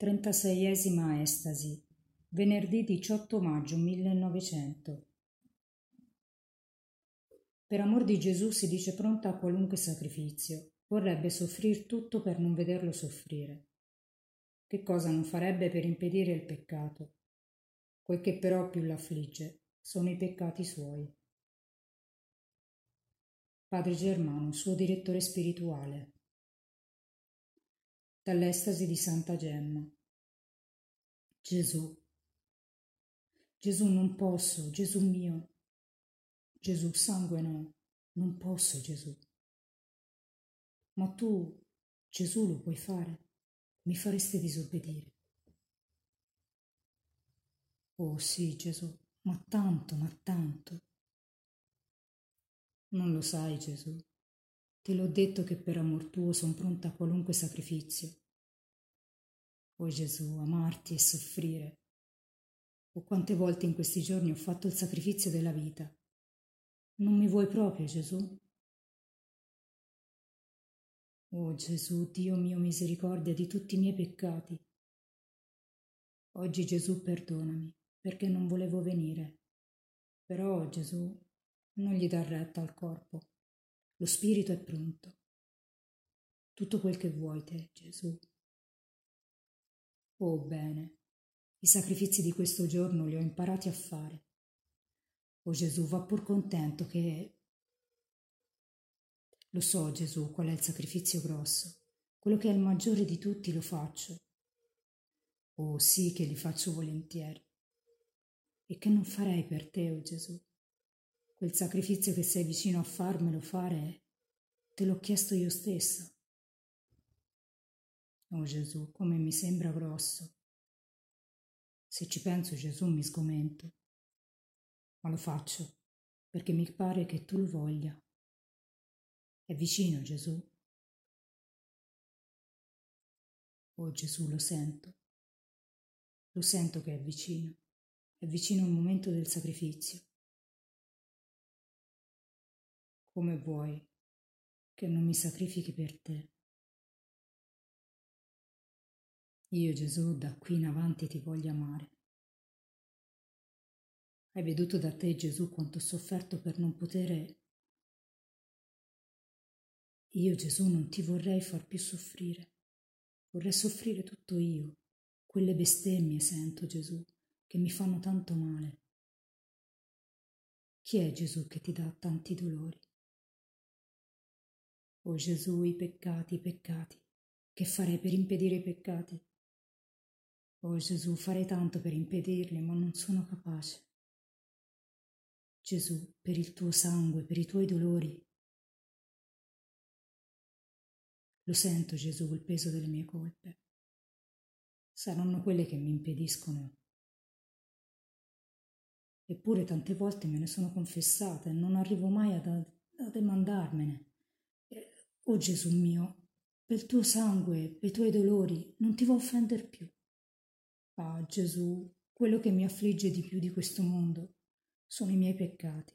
Trentaseiesima estasi. Venerdì 18 maggio 1900. Per amor di Gesù si dice pronta a qualunque sacrificio. Vorrebbe soffrir tutto per non vederlo soffrire. Che cosa non farebbe per impedire il peccato? Quel che però più l'affligge sono i peccati suoi. Padre Germano, suo direttore spirituale dall'estasi di Santa Gemma. Gesù. Gesù non posso, Gesù mio. Gesù sangue no, non posso Gesù. Ma tu, Gesù, lo puoi fare, mi faresti disobbedire. Oh sì, Gesù, ma tanto, ma tanto. Non lo sai, Gesù. Te l'ho detto che per amor tuo son pronta a qualunque sacrificio. O Gesù, amarti e soffrire. O quante volte in questi giorni ho fatto il sacrificio della vita. Non mi vuoi proprio, Gesù? Oh Gesù, Dio mio misericordia di tutti i miei peccati. Oggi Gesù perdonami, perché non volevo venire. Però Gesù non gli dà retta al corpo. Lo spirito è pronto. Tutto quel che vuoi te, Gesù. Oh bene, i sacrifici di questo giorno li ho imparati a fare. Oh Gesù, va pur contento che... Lo so, Gesù, qual è il sacrificio grosso. Quello che è il maggiore di tutti lo faccio. Oh sì che li faccio volentieri. E che non farei per te, oh Gesù. Quel sacrificio che sei vicino a farmelo fare, te l'ho chiesto io stessa. Oh Gesù, come mi sembra grosso. Se ci penso Gesù mi sgomento, ma lo faccio perché mi pare che tu lo voglia. È vicino Gesù. Oh Gesù, lo sento. Lo sento che è vicino. È vicino il momento del sacrificio. Come vuoi che non mi sacrifichi per te? Io Gesù da qui in avanti ti voglio amare. Hai veduto da te Gesù quanto ho sofferto per non potere... Io Gesù non ti vorrei far più soffrire. Vorrei soffrire tutto io. Quelle bestemmie sento Gesù che mi fanno tanto male. Chi è Gesù che ti dà tanti dolori? O Gesù, i peccati, i peccati. Che farei per impedire i peccati? Oh Gesù, farei tanto per impedirli, ma non sono capace. Gesù, per il tuo sangue, per i tuoi dolori. Lo sento, Gesù, il peso delle mie colpe. Saranno quelle che mi impediscono. Eppure tante volte me ne sono confessata e non arrivo mai ad, ad demandarmene. Oh Gesù mio, per il tuo sangue, per i tuoi dolori, non ti voglio offendere più. Ah Gesù, quello che mi affligge di più di questo mondo sono i miei peccati.